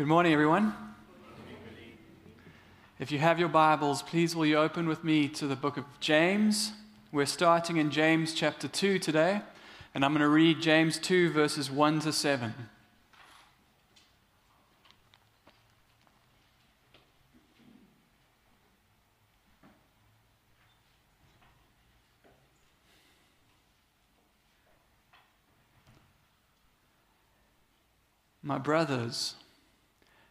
Good morning, everyone. If you have your Bibles, please will you open with me to the book of James? We're starting in James chapter 2 today, and I'm going to read James 2, verses 1 to 7. My brothers,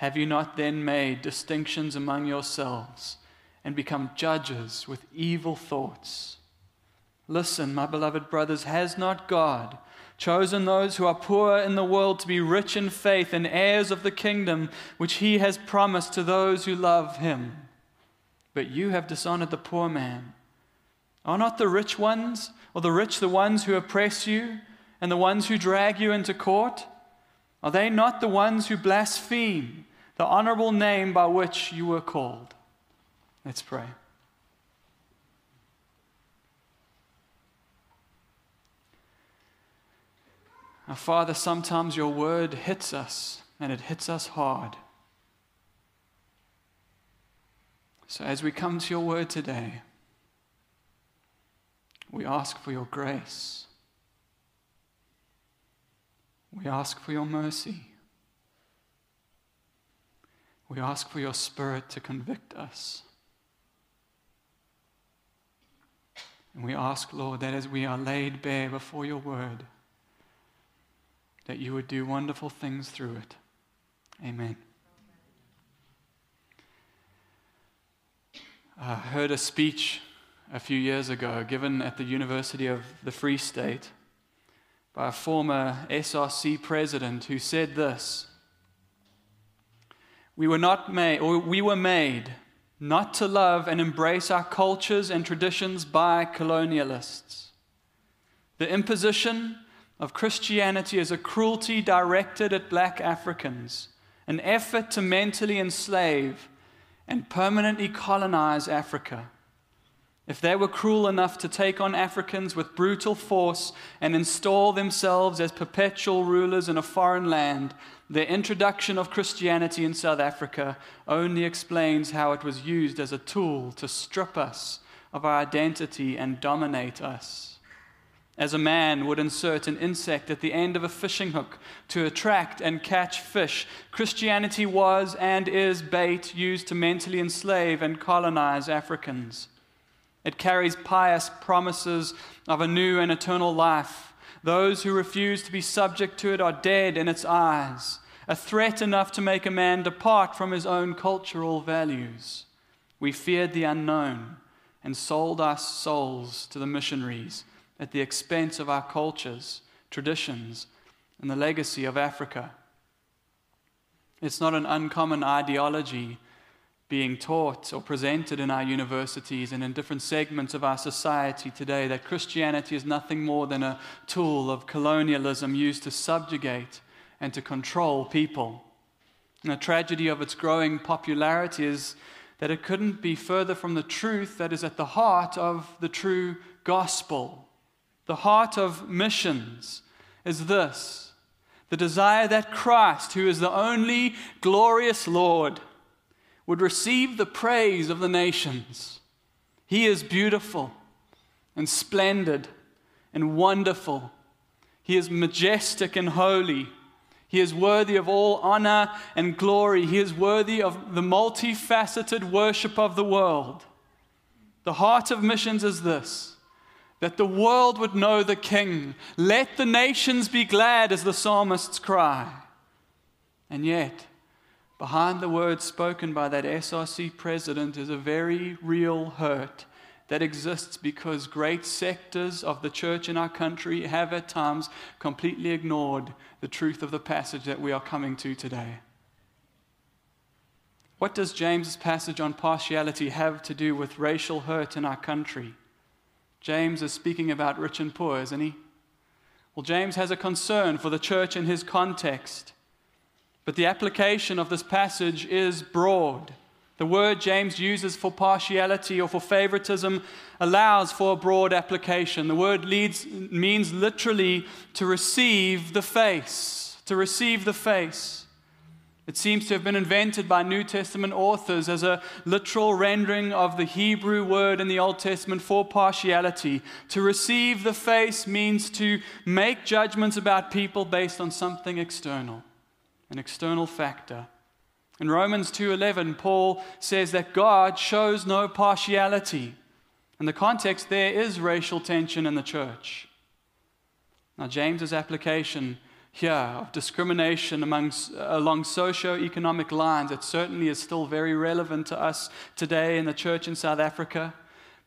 Have you not then made distinctions among yourselves and become judges with evil thoughts? Listen, my beloved brothers, has not God chosen those who are poor in the world to be rich in faith and heirs of the kingdom which he has promised to those who love him? But you have dishonored the poor man. Are not the rich ones, or the rich the ones who oppress you, and the ones who drag you into court? Are they not the ones who blaspheme the honorable name by which you were called? Let's pray. Our Father, sometimes your word hits us, and it hits us hard. So as we come to your word today, we ask for your grace. We ask for your mercy. We ask for your Spirit to convict us. And we ask, Lord, that as we are laid bare before your word, that you would do wonderful things through it. Amen. I heard a speech a few years ago given at the University of the Free State by a former SRC president who said this We were not made, or we were made not to love and embrace our cultures and traditions by colonialists. The imposition of Christianity is a cruelty directed at black Africans, an effort to mentally enslave and permanently colonize Africa. If they were cruel enough to take on Africans with brutal force and install themselves as perpetual rulers in a foreign land, their introduction of Christianity in South Africa only explains how it was used as a tool to strip us of our identity and dominate us. As a man would insert an insect at the end of a fishing hook to attract and catch fish, Christianity was and is bait used to mentally enslave and colonize Africans. It carries pious promises of a new and eternal life. Those who refuse to be subject to it are dead in its eyes, a threat enough to make a man depart from his own cultural values. We feared the unknown and sold our souls to the missionaries at the expense of our cultures, traditions, and the legacy of Africa. It's not an uncommon ideology being taught or presented in our universities and in different segments of our society today that Christianity is nothing more than a tool of colonialism used to subjugate and to control people. And the tragedy of its growing popularity is that it couldn't be further from the truth that is at the heart of the true gospel. The heart of missions is this the desire that Christ, who is the only glorious Lord, would receive the praise of the nations. He is beautiful and splendid and wonderful. He is majestic and holy. He is worthy of all honor and glory. He is worthy of the multifaceted worship of the world. The heart of missions is this that the world would know the King. Let the nations be glad, as the psalmists cry. And yet, Behind the words spoken by that SRC president is a very real hurt that exists because great sectors of the church in our country have at times completely ignored the truth of the passage that we are coming to today. What does James's passage on partiality have to do with racial hurt in our country? James is speaking about rich and poor, isn't he? Well, James has a concern for the church in his context. But the application of this passage is broad. The word James uses for partiality or for favoritism allows for a broad application. The word leads, means literally to receive the face, to receive the face. It seems to have been invented by New Testament authors as a literal rendering of the Hebrew word in the Old Testament for partiality. To receive the face means to make judgments about people based on something external, an external factor. In Romans 2:11, Paul says that God shows no partiality. In the context there is racial tension in the church. Now James's application here of discrimination amongst, along socio-economic lines. It certainly is still very relevant to us today in the church in South Africa.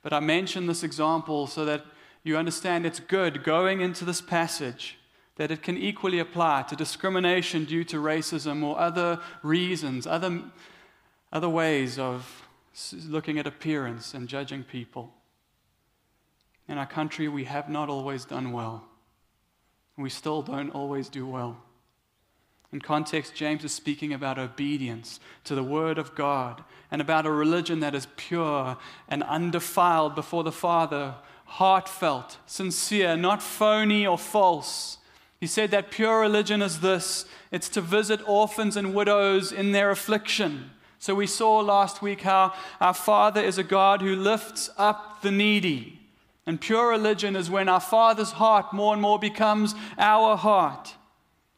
But I mention this example so that you understand it's good going into this passage that it can equally apply to discrimination due to racism or other reasons, other, other ways of looking at appearance and judging people. In our country, we have not always done well we still don't always do well. In context, James is speaking about obedience to the Word of God and about a religion that is pure and undefiled before the Father, heartfelt, sincere, not phony or false. He said that pure religion is this it's to visit orphans and widows in their affliction. So we saw last week how our Father is a God who lifts up the needy. And pure religion is when our Father's heart more and more becomes our heart.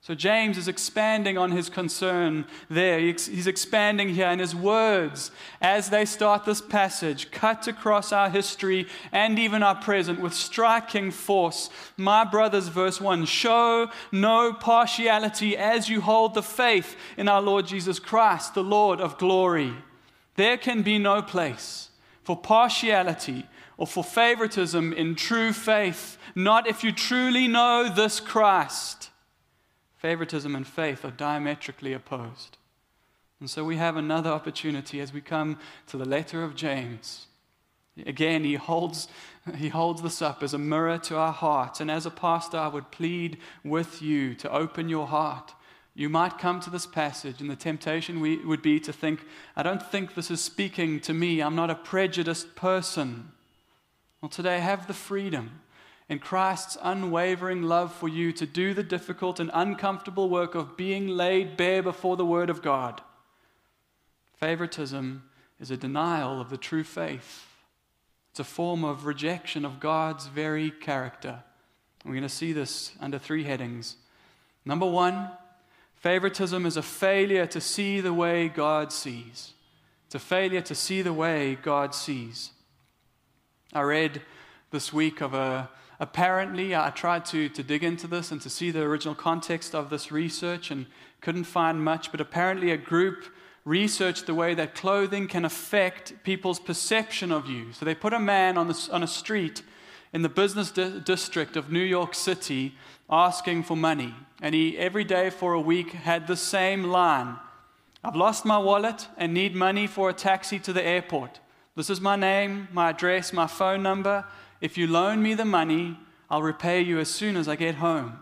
So James is expanding on his concern there. He's expanding here, and his words, as they start this passage, cut across our history and even our present with striking force. My brothers, verse 1 show no partiality as you hold the faith in our Lord Jesus Christ, the Lord of glory. There can be no place for partiality or for favoritism in true faith, not if you truly know this Christ. Favoritism and faith are diametrically opposed. And so we have another opportunity as we come to the letter of James. Again, he holds, he holds this up as a mirror to our hearts. And as a pastor, I would plead with you to open your heart. You might come to this passage, and the temptation we, would be to think, I don't think this is speaking to me. I'm not a prejudiced person. Well, today, have the freedom in Christ's unwavering love for you to do the difficult and uncomfortable work of being laid bare before the Word of God. Favoritism is a denial of the true faith, it's a form of rejection of God's very character. we're going to see this under three headings. Number one, favoritism is a failure to see the way God sees. It's a failure to see the way God sees. I read this week of a, apparently, I tried to, to dig into this and to see the original context of this research and couldn't find much, but apparently, a group researched the way that clothing can affect people's perception of you. So they put a man on, the, on a street in the business di- district of New York City asking for money. And he, every day for a week, had the same line I've lost my wallet and need money for a taxi to the airport. This is my name, my address, my phone number. If you loan me the money, I'll repay you as soon as I get home.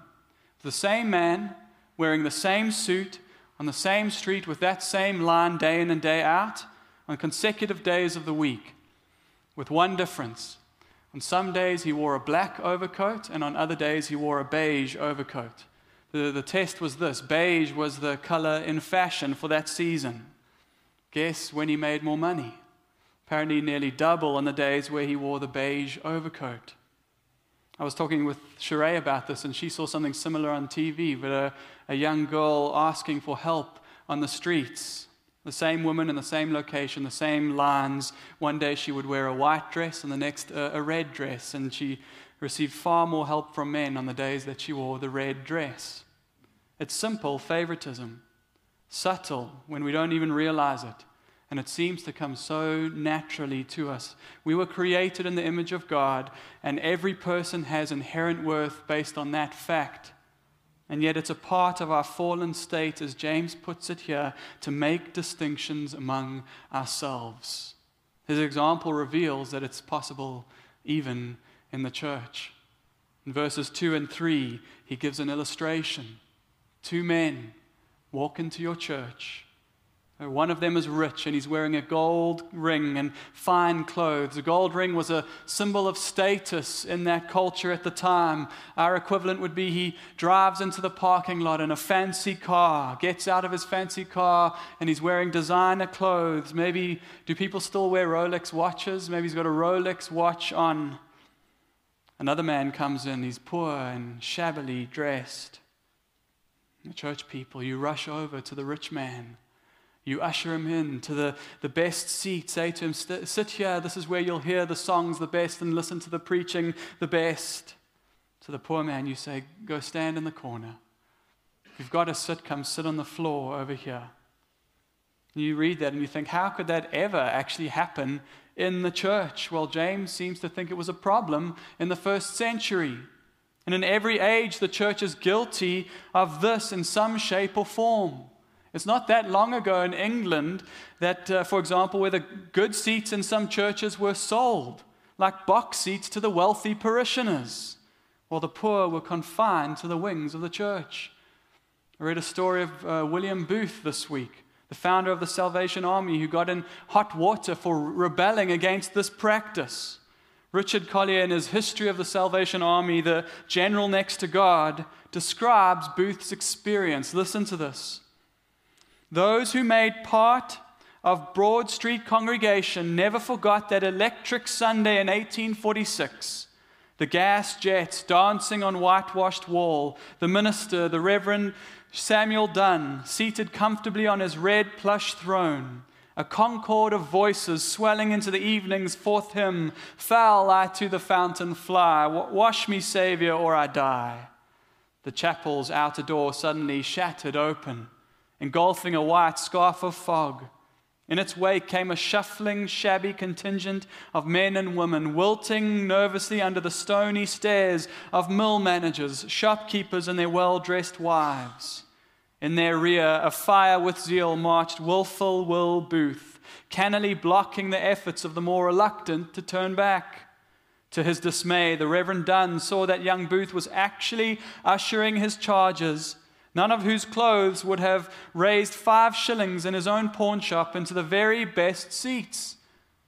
The same man, wearing the same suit, on the same street with that same line day in and day out, on consecutive days of the week, with one difference. On some days he wore a black overcoat, and on other days he wore a beige overcoat. The, the test was this beige was the color in fashion for that season. Guess when he made more money? Apparently nearly double on the days where he wore the beige overcoat. I was talking with Sheree about this, and she saw something similar on TV, but a, a young girl asking for help on the streets. The same woman in the same location, the same lines. One day she would wear a white dress, and the next uh, a red dress, and she received far more help from men on the days that she wore the red dress. It's simple favoritism, subtle when we don't even realize it and it seems to come so naturally to us. We were created in the image of God, and every person has inherent worth based on that fact. And yet, it's a part of our fallen state, as James puts it here, to make distinctions among ourselves. His example reveals that it's possible even in the church. In verses 2 and 3, he gives an illustration. Two men walk into your church one of them is rich and he's wearing a gold ring and fine clothes. A gold ring was a symbol of status in that culture at the time. Our equivalent would be he drives into the parking lot in a fancy car, gets out of his fancy car, and he's wearing designer clothes. Maybe, do people still wear Rolex watches? Maybe he's got a Rolex watch on. Another man comes in, he's poor and shabbily dressed. The church people, you rush over to the rich man you usher him in to the, the best seat. Say to him, Sit here. This is where you'll hear the songs the best and listen to the preaching the best. To the poor man, you say, Go stand in the corner. If you've got to sit, come sit on the floor over here. You read that and you think, How could that ever actually happen in the church? Well, James seems to think it was a problem in the first century. And in every age, the church is guilty of this in some shape or form. It's not that long ago in England that, uh, for example, where the good seats in some churches were sold, like box seats to the wealthy parishioners, while the poor were confined to the wings of the church. I read a story of uh, William Booth this week, the founder of the Salvation Army, who got in hot water for rebelling against this practice. Richard Collier, in his History of the Salvation Army, the general next to God, describes Booth's experience. Listen to this. Those who made part of Broad Street congregation never forgot that electric Sunday in 1846. The gas jets dancing on whitewashed wall, the minister, the Reverend Samuel Dunn, seated comfortably on his red plush throne, a concord of voices swelling into the evening's fourth hymn, Foul I to the fountain fly, wash me, Saviour, or I die. The chapel's outer door suddenly shattered open engulfing a white scarf of fog. In its wake came a shuffling, shabby contingent of men and women, wilting nervously under the stony stares of mill managers, shopkeepers, and their well dressed wives. In their rear, afire with zeal, marched willful Will Booth, cannily blocking the efforts of the more reluctant to turn back. To his dismay, the Reverend Dunn saw that young Booth was actually ushering his charges none of whose clothes would have raised five shillings in his own pawn shop into the very best seats,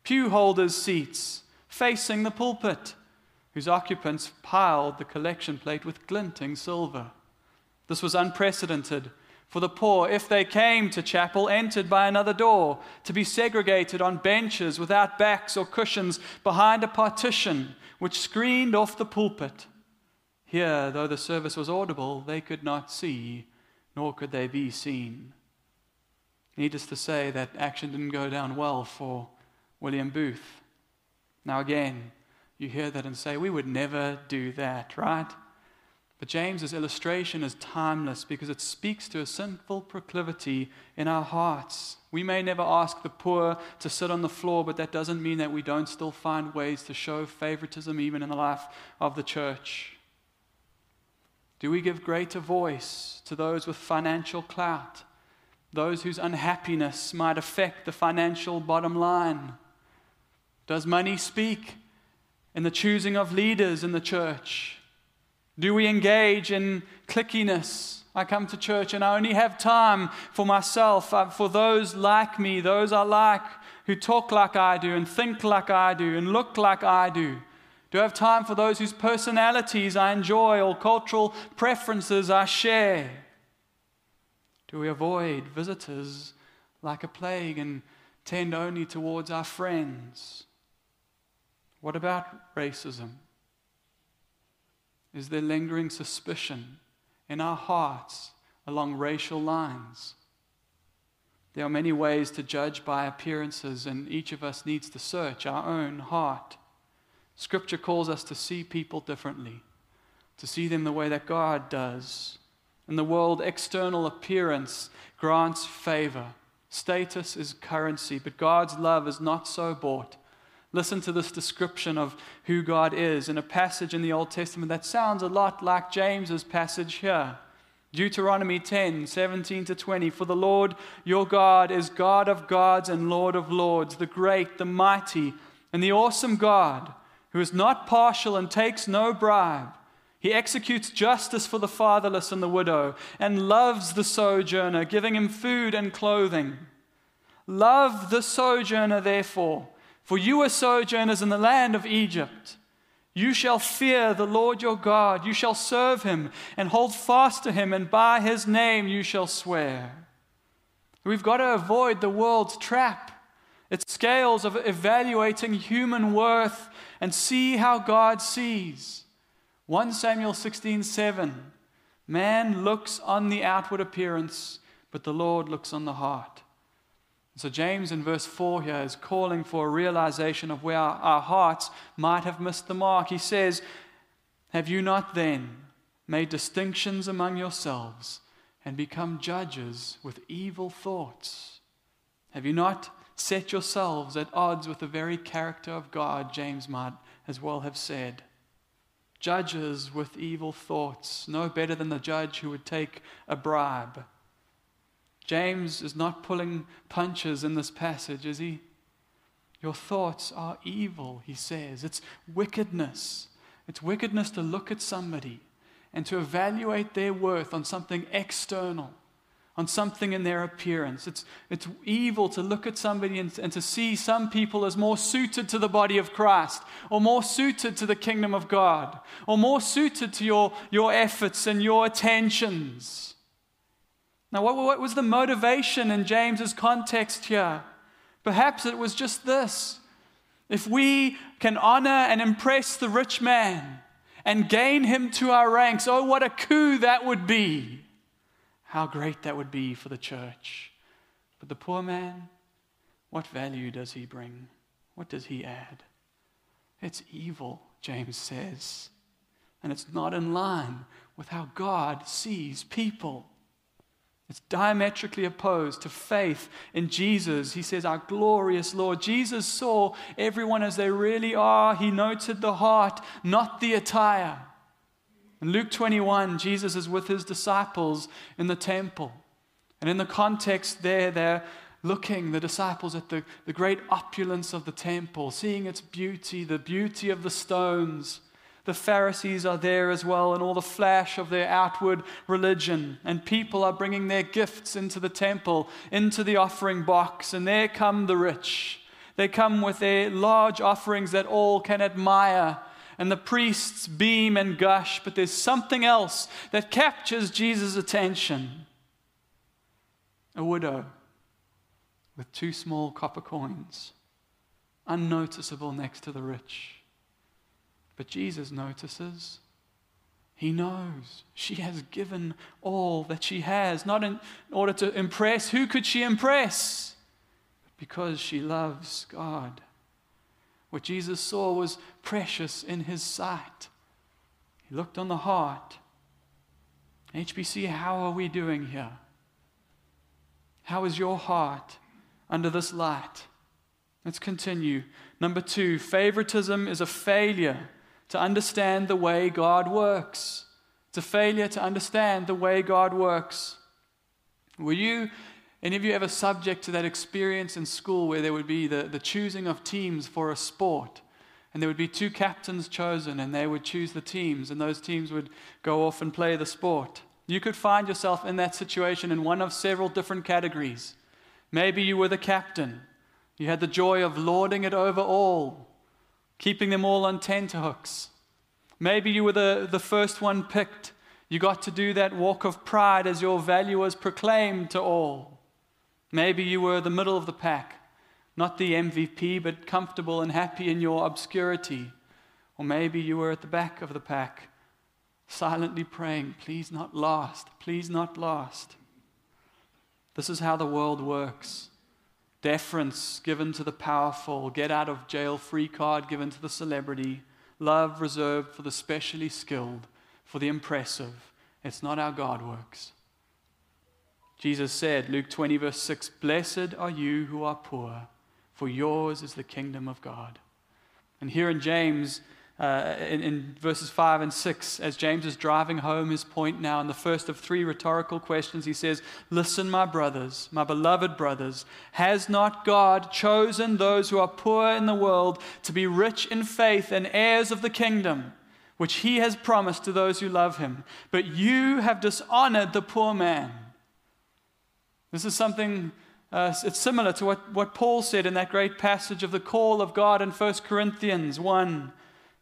pew holders' seats, facing the pulpit, whose occupants piled the collection plate with glinting silver. This was unprecedented. For the poor, if they came to chapel, entered by another door, to be segregated on benches without backs or cushions behind a partition which screened off the pulpit. Here, though the service was audible, they could not see, nor could they be seen. Needless to say, that action didn't go down well for William Booth. Now, again, you hear that and say, we would never do that, right? But James's illustration is timeless because it speaks to a sinful proclivity in our hearts. We may never ask the poor to sit on the floor, but that doesn't mean that we don't still find ways to show favoritism even in the life of the church. Do we give greater voice to those with financial clout, those whose unhappiness might affect the financial bottom line? Does money speak in the choosing of leaders in the church? Do we engage in clickiness? I come to church and I only have time for myself, uh, for those like me, those I like, who talk like I do and think like I do and look like I do. Do I have time for those whose personalities I enjoy or cultural preferences I share? Do we avoid visitors like a plague and tend only towards our friends? What about racism? Is there lingering suspicion in our hearts along racial lines? There are many ways to judge by appearances, and each of us needs to search our own heart. Scripture calls us to see people differently, to see them the way that God does. In the world, external appearance grants favor. Status is currency, but God's love is not so bought. Listen to this description of who God is in a passage in the Old Testament that sounds a lot like James's passage here. Deuteronomy 10, 17 to 20. For the Lord your God is God of gods and Lord of lords, the great, the mighty, and the awesome God, who is not partial and takes no bribe. He executes justice for the fatherless and the widow, and loves the sojourner, giving him food and clothing. Love the sojourner, therefore, for you are sojourners in the land of Egypt. You shall fear the Lord your God. You shall serve him and hold fast to him, and by his name you shall swear. We've got to avoid the world's trap. Its scales of evaluating human worth and see how God sees. 1 Samuel 16 7. Man looks on the outward appearance, but the Lord looks on the heart. So, James in verse 4 here is calling for a realization of where our hearts might have missed the mark. He says, Have you not then made distinctions among yourselves and become judges with evil thoughts? Have you not set yourselves at odds with the very character of God? James might as well have said. Judges with evil thoughts, no better than the judge who would take a bribe. James is not pulling punches in this passage, is he? Your thoughts are evil, he says. It's wickedness. It's wickedness to look at somebody and to evaluate their worth on something external, on something in their appearance. It's, it's evil to look at somebody and, and to see some people as more suited to the body of Christ, or more suited to the kingdom of God, or more suited to your, your efforts and your attentions. Now, what, what was the motivation in James's context here? Perhaps it was just this. If we can honor and impress the rich man and gain him to our ranks, oh, what a coup that would be! How great that would be for the church. But the poor man, what value does he bring? What does he add? It's evil, James says. And it's not in line with how God sees people. It's diametrically opposed to faith in Jesus. He says, Our glorious Lord. Jesus saw everyone as they really are. He noted the heart, not the attire. In Luke 21, Jesus is with his disciples in the temple. And in the context there, they're looking, the disciples, at the, the great opulence of the temple, seeing its beauty, the beauty of the stones. The Pharisees are there as well, and all the flash of their outward religion. And people are bringing their gifts into the temple, into the offering box, and there come the rich. They come with their large offerings that all can admire. And the priests beam and gush, but there's something else that captures Jesus' attention. A widow with two small copper coins, unnoticeable next to the rich. But Jesus notices. He knows she has given all that she has, not in order to impress. Who could she impress? But because she loves God. What Jesus saw was precious in his sight. He looked on the heart. HBC, how are we doing here? How is your heart under this light? Let's continue. Number two, favoritism is a failure to understand the way God works. It's a failure to understand the way God works. Were you, any of you ever subject to that experience in school where there would be the, the choosing of teams for a sport? And there would be two captains chosen, and they would choose the teams, and those teams would go off and play the sport. You could find yourself in that situation in one of several different categories. Maybe you were the captain. You had the joy of lording it over all keeping them all on tenterhooks. Maybe you were the, the first one picked. You got to do that walk of pride as your value was proclaimed to all. Maybe you were the middle of the pack, not the MVP, but comfortable and happy in your obscurity. Or maybe you were at the back of the pack, silently praying, please not last, please not last. This is how the world works deference given to the powerful, get out of jail free card given to the celebrity, love reserved for the specially skilled, for the impressive. It's not how God works. Jesus said, Luke 20, verse 6, Blessed are you who are poor, for yours is the kingdom of God. And here in James, uh, in, in verses 5 and 6, as James is driving home his point now in the first of three rhetorical questions, he says, Listen, my brothers, my beloved brothers, has not God chosen those who are poor in the world to be rich in faith and heirs of the kingdom, which he has promised to those who love him? But you have dishonored the poor man. This is something uh, it's similar to what, what Paul said in that great passage of the call of God in 1 Corinthians 1.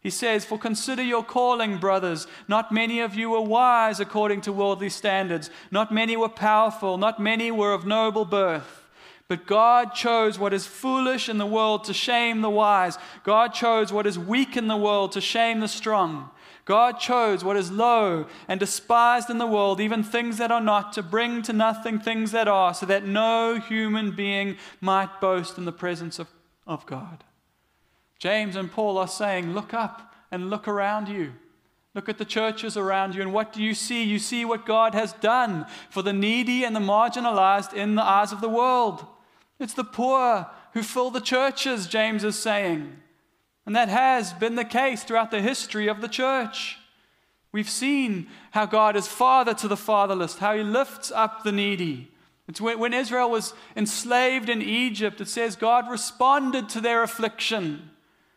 He says, For consider your calling, brothers. Not many of you were wise according to worldly standards. Not many were powerful. Not many were of noble birth. But God chose what is foolish in the world to shame the wise. God chose what is weak in the world to shame the strong. God chose what is low and despised in the world, even things that are not, to bring to nothing things that are, so that no human being might boast in the presence of, of God. James and Paul are saying, Look up and look around you. Look at the churches around you, and what do you see? You see what God has done for the needy and the marginalized in the eyes of the world. It's the poor who fill the churches, James is saying. And that has been the case throughout the history of the church. We've seen how God is father to the fatherless, how he lifts up the needy. It's when, when Israel was enslaved in Egypt, it says God responded to their affliction.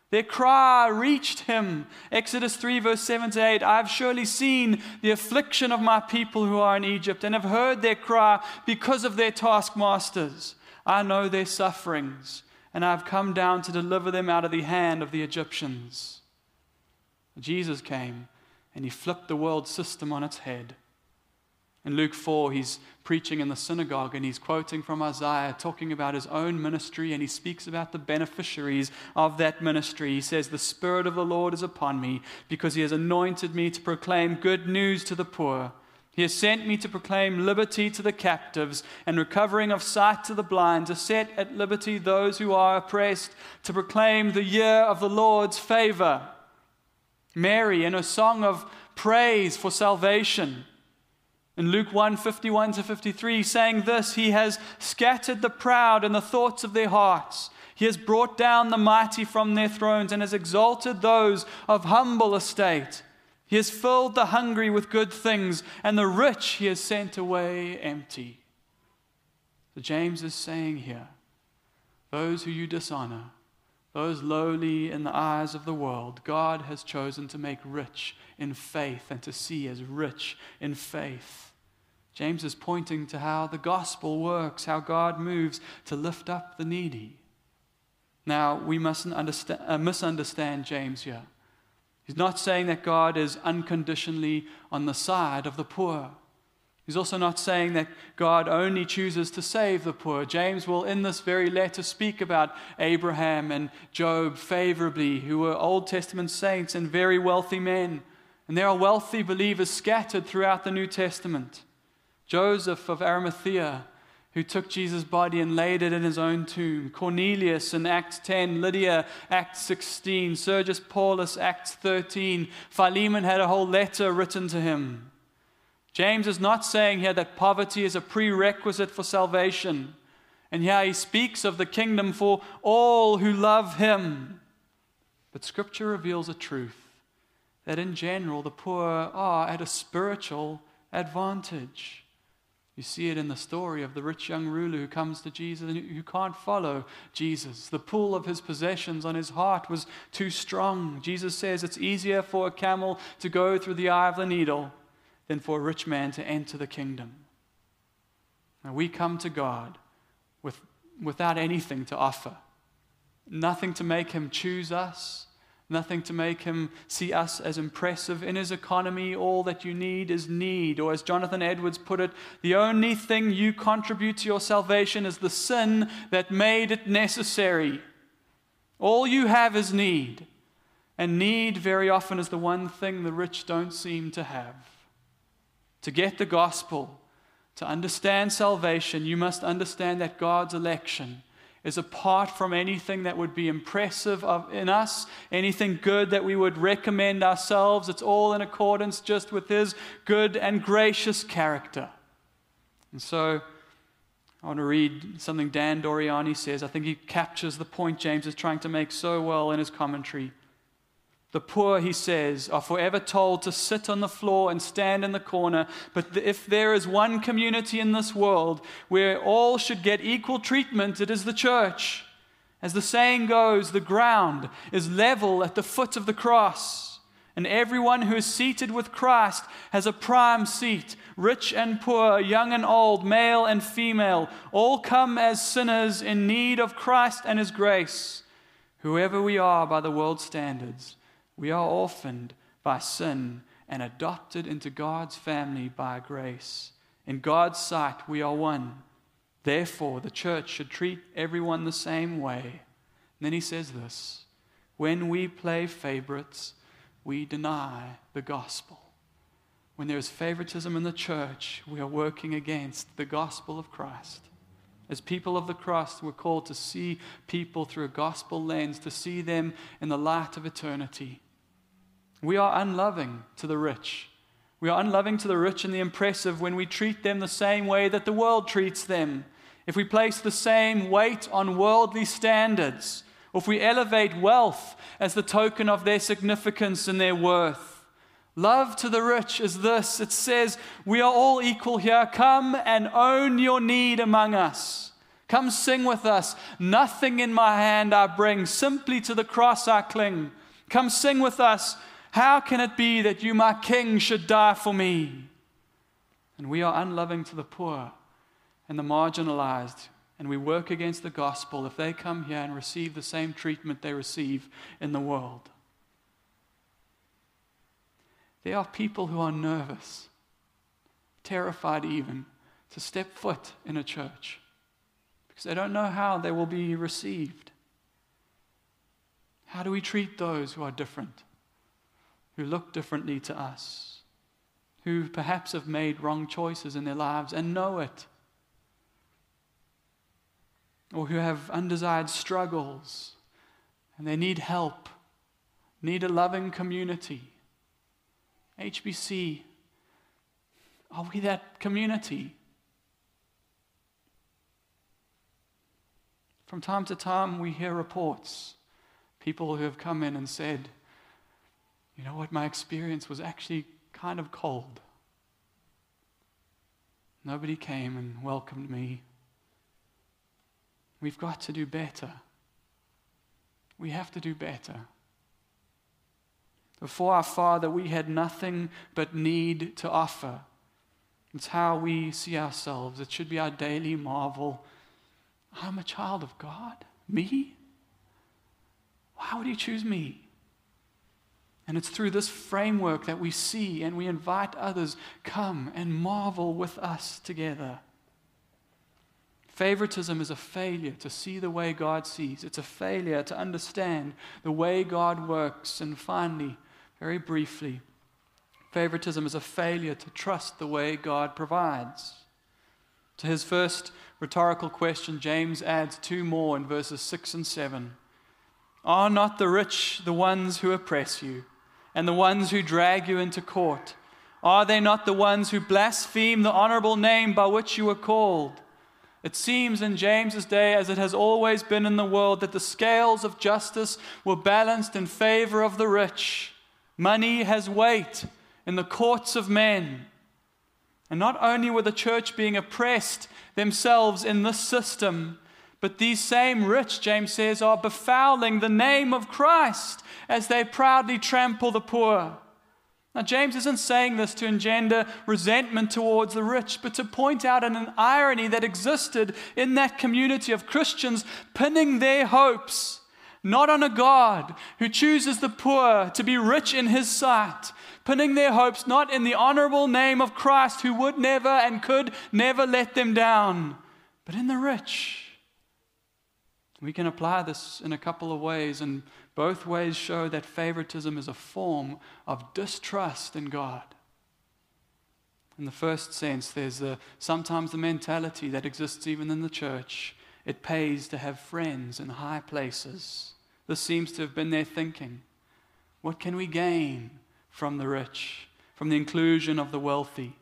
Their cry reached him. Exodus 3, verse 7 to 8 I have surely seen the affliction of my people who are in Egypt, and have heard their cry because of their taskmasters. I know their sufferings, and I have come down to deliver them out of the hand of the Egyptians. Jesus came, and he flipped the world system on its head. In Luke 4, he's preaching in the synagogue and he's quoting from Isaiah, talking about his own ministry, and he speaks about the beneficiaries of that ministry. He says, The Spirit of the Lord is upon me because he has anointed me to proclaim good news to the poor. He has sent me to proclaim liberty to the captives and recovering of sight to the blind, to set at liberty those who are oppressed, to proclaim the year of the Lord's favor. Mary, in a song of praise for salvation, in Luke 1 51 to 53, saying this He has scattered the proud in the thoughts of their hearts. He has brought down the mighty from their thrones and has exalted those of humble estate. He has filled the hungry with good things, and the rich he has sent away empty. So James is saying here those who you dishonor, those lowly in the eyes of the world, God has chosen to make rich in faith and to see as rich in faith. James is pointing to how the gospel works, how God moves to lift up the needy. Now, we mustn't understand, uh, misunderstand James here. He's not saying that God is unconditionally on the side of the poor. He's also not saying that God only chooses to save the poor. James will, in this very letter, speak about Abraham and Job favorably, who were Old Testament saints and very wealthy men. And there are wealthy believers scattered throughout the New Testament. Joseph of Arimathea, who took Jesus' body and laid it in his own tomb. Cornelius in Acts 10, Lydia, Acts 16, Sergius Paulus, Acts 13. Philemon had a whole letter written to him. James is not saying here that poverty is a prerequisite for salvation. And here he speaks of the kingdom for all who love him. But Scripture reveals a truth that in general the poor are at a spiritual advantage. You see it in the story of the rich young ruler who comes to Jesus and who can't follow Jesus. The pull of his possessions on his heart was too strong. Jesus says it's easier for a camel to go through the eye of the needle than for a rich man to enter the kingdom. Now we come to God with, without anything to offer, nothing to make him choose us, Nothing to make him see us as impressive. In his economy, all that you need is need. Or as Jonathan Edwards put it, the only thing you contribute to your salvation is the sin that made it necessary. All you have is need. And need very often is the one thing the rich don't seem to have. To get the gospel, to understand salvation, you must understand that God's election is apart from anything that would be impressive of, in us, anything good that we would recommend ourselves. It's all in accordance just with His good and gracious character. And so, I want to read something Dan Doriani says. I think he captures the point James is trying to make so well in his commentary. The poor, he says, are forever told to sit on the floor and stand in the corner. But if there is one community in this world where all should get equal treatment, it is the church. As the saying goes, the ground is level at the foot of the cross. And everyone who is seated with Christ has a prime seat. Rich and poor, young and old, male and female, all come as sinners in need of Christ and his grace. Whoever we are by the world's standards, we are orphaned by sin and adopted into God's family by grace. In God's sight, we are one. Therefore, the church should treat everyone the same way. And then he says this when we play favorites, we deny the gospel. When there is favoritism in the church, we are working against the gospel of Christ. As people of the cross, we're called to see people through a gospel lens, to see them in the light of eternity. We are unloving to the rich. We are unloving to the rich and the impressive when we treat them the same way that the world treats them. If we place the same weight on worldly standards, or if we elevate wealth as the token of their significance and their worth. Love to the rich is this it says, We are all equal here. Come and own your need among us. Come sing with us. Nothing in my hand I bring, simply to the cross I cling. Come sing with us. How can it be that you, my king, should die for me? And we are unloving to the poor and the marginalized, and we work against the gospel if they come here and receive the same treatment they receive in the world. There are people who are nervous, terrified even, to step foot in a church because they don't know how they will be received. How do we treat those who are different? Who look differently to us, who perhaps have made wrong choices in their lives and know it, or who have undesired struggles and they need help, need a loving community. HBC, are we that community? From time to time, we hear reports, people who have come in and said, you know what? My experience was actually kind of cold. Nobody came and welcomed me. We've got to do better. We have to do better. Before our Father, we had nothing but need to offer. It's how we see ourselves. It should be our daily marvel. I'm a child of God. Me? Why would He choose me? And it's through this framework that we see and we invite others, come and marvel with us together. Favoritism is a failure to see the way God sees. It's a failure to understand the way God works. And finally, very briefly, favoritism is a failure to trust the way God provides. To his first rhetorical question, James adds two more in verses 6 and 7. Are not the rich the ones who oppress you? And the ones who drag you into court? Are they not the ones who blaspheme the honorable name by which you were called? It seems in James's day, as it has always been in the world, that the scales of justice were balanced in favor of the rich. Money has weight in the courts of men. And not only were the church being oppressed themselves in this system, but these same rich, James says, are befouling the name of Christ as they proudly trample the poor. Now, James isn't saying this to engender resentment towards the rich, but to point out an irony that existed in that community of Christians pinning their hopes not on a God who chooses the poor to be rich in his sight, pinning their hopes not in the honorable name of Christ who would never and could never let them down, but in the rich we can apply this in a couple of ways, and both ways show that favoritism is a form of distrust in God. In the first sense, there's a, sometimes the mentality that exists even in the church it pays to have friends in high places. This seems to have been their thinking. What can we gain from the rich, from the inclusion of the wealthy?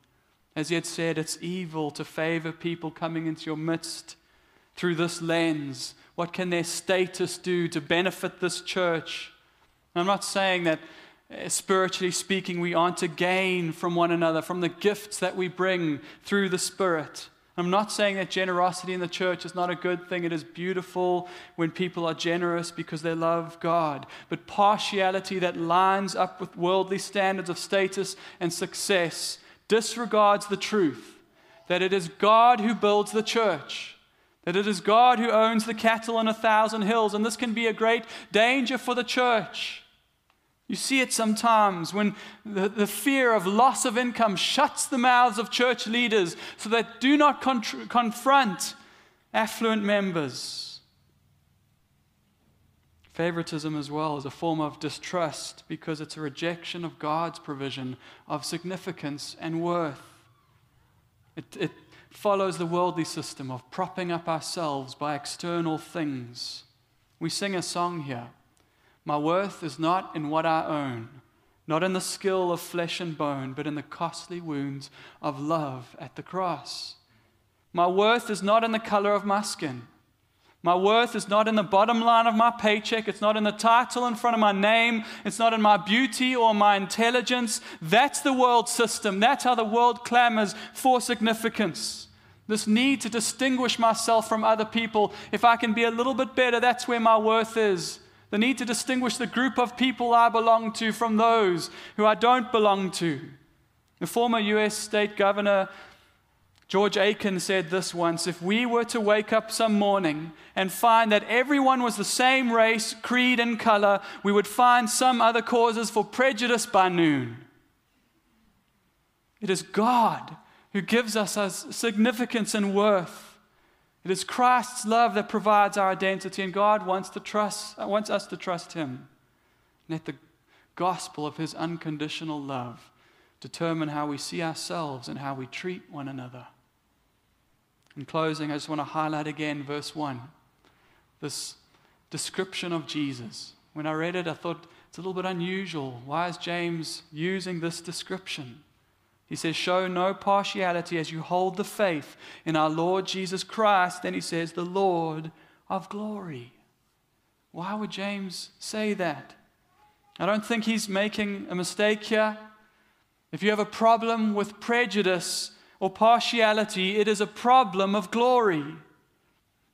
As he had said, it's evil to favor people coming into your midst through this lens what can their status do to benefit this church? I'm not saying that uh, spiritually speaking, we aren't to gain from one another, from the gifts that we bring through the Spirit. I'm not saying that generosity in the church is not a good thing. It is beautiful when people are generous because they love God. But partiality that lines up with worldly standards of status and success disregards the truth that it is God who builds the church, that it is God who owns the cattle on a thousand hills. And this can be a great danger for the church. You see it sometimes when the, the fear of loss of income shuts the mouths of church leaders so that do not confront affluent members. Favoritism, as well, is a form of distrust because it's a rejection of God's provision of significance and worth. It, it follows the worldly system of propping up ourselves by external things. We sing a song here. My worth is not in what I own, not in the skill of flesh and bone, but in the costly wounds of love at the cross. My worth is not in the color of my skin. My worth is not in the bottom line of my paycheck. It's not in the title in front of my name. It's not in my beauty or my intelligence. That's the world system. That's how the world clamors for significance. This need to distinguish myself from other people. If I can be a little bit better, that's where my worth is. The need to distinguish the group of people I belong to from those who I don't belong to. The former US state governor George Aiken said this once If we were to wake up some morning and find that everyone was the same race, creed, and color, we would find some other causes for prejudice by noon. It is God who gives us our significance and worth. It is Christ's love that provides our identity, and God wants, to trust, uh, wants us to trust Him. Let the gospel of His unconditional love determine how we see ourselves and how we treat one another. In closing, I just want to highlight again verse 1 this description of Jesus. When I read it, I thought it's a little bit unusual. Why is James using this description? He says, Show no partiality as you hold the faith in our Lord Jesus Christ. Then he says, The Lord of glory. Why would James say that? I don't think he's making a mistake here. If you have a problem with prejudice or partiality, it is a problem of glory.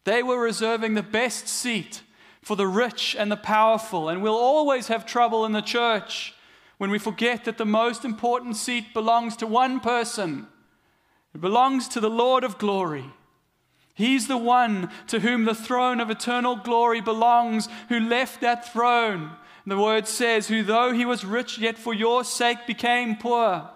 They were reserving the best seat for the rich and the powerful, and we'll always have trouble in the church when we forget that the most important seat belongs to one person. It belongs to the Lord of glory. He's the one to whom the throne of eternal glory belongs, who left that throne. The word says, Who though he was rich, yet for your sake became poor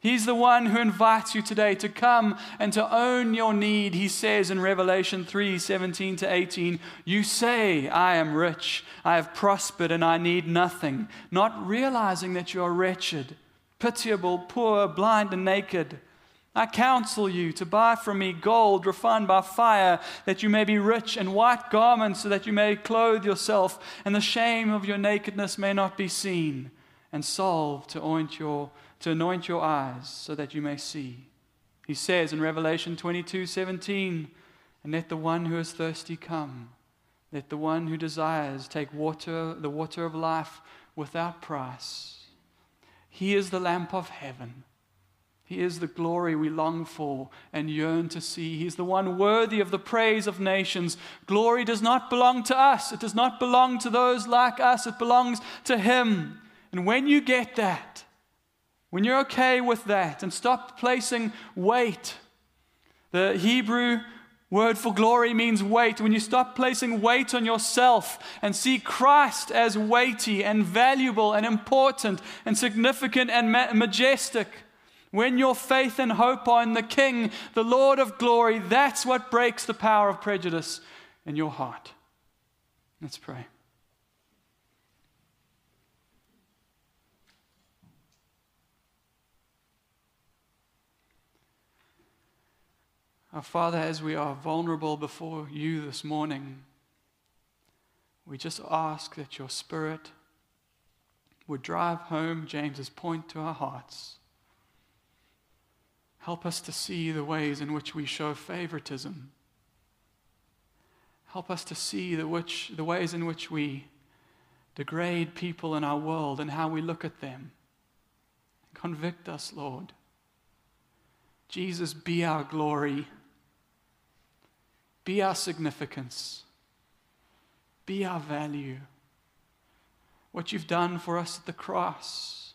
He's the one who invites you today to come and to own your need. He says in Revelation 3 17 to 18, You say, I am rich, I have prospered, and I need nothing, not realizing that you are wretched, pitiable, poor, blind, and naked. I counsel you to buy from me gold refined by fire, that you may be rich, and white garments, so that you may clothe yourself, and the shame of your nakedness may not be seen, and salve to oint your to anoint your eyes so that you may see. He says in Revelation 22 17, and let the one who is thirsty come. Let the one who desires take water, the water of life without price. He is the lamp of heaven. He is the glory we long for and yearn to see. He is the one worthy of the praise of nations. Glory does not belong to us, it does not belong to those like us, it belongs to Him. And when you get that, when you're okay with that and stop placing weight, the Hebrew word for glory means weight. When you stop placing weight on yourself and see Christ as weighty and valuable and important and significant and ma- majestic, when your faith and hope are in the King, the Lord of glory, that's what breaks the power of prejudice in your heart. Let's pray. Our Father, as we are vulnerable before you this morning, we just ask that your Spirit would drive home James's point to our hearts. Help us to see the ways in which we show favoritism. Help us to see the, which, the ways in which we degrade people in our world and how we look at them. Convict us, Lord. Jesus, be our glory, be our significance, be our value. What you've done for us at the cross,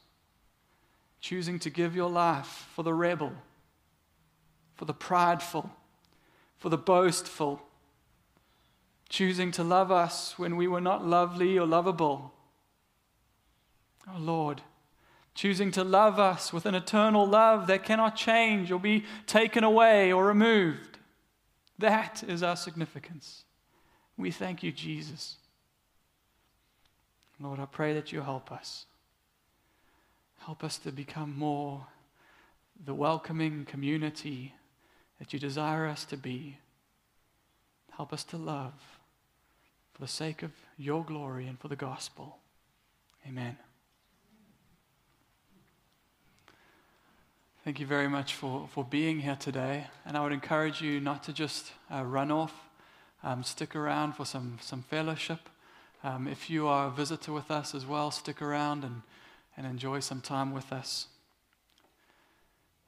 choosing to give your life for the rebel, for the prideful, for the boastful, choosing to love us when we were not lovely or lovable. Oh Lord, choosing to love us with an eternal love that cannot change or be taken away or removed. That is our significance. We thank you, Jesus. Lord, I pray that you help us. Help us to become more the welcoming community that you desire us to be. Help us to love for the sake of your glory and for the gospel. Amen. Thank you very much for, for being here today. And I would encourage you not to just uh, run off, um, stick around for some, some fellowship. Um, if you are a visitor with us as well, stick around and, and enjoy some time with us.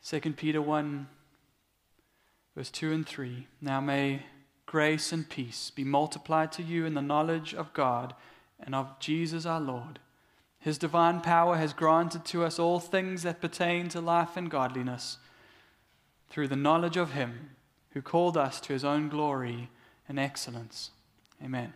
2 Peter 1, verse 2 and 3. Now may grace and peace be multiplied to you in the knowledge of God and of Jesus our Lord. His divine power has granted to us all things that pertain to life and godliness through the knowledge of Him who called us to His own glory and excellence. Amen.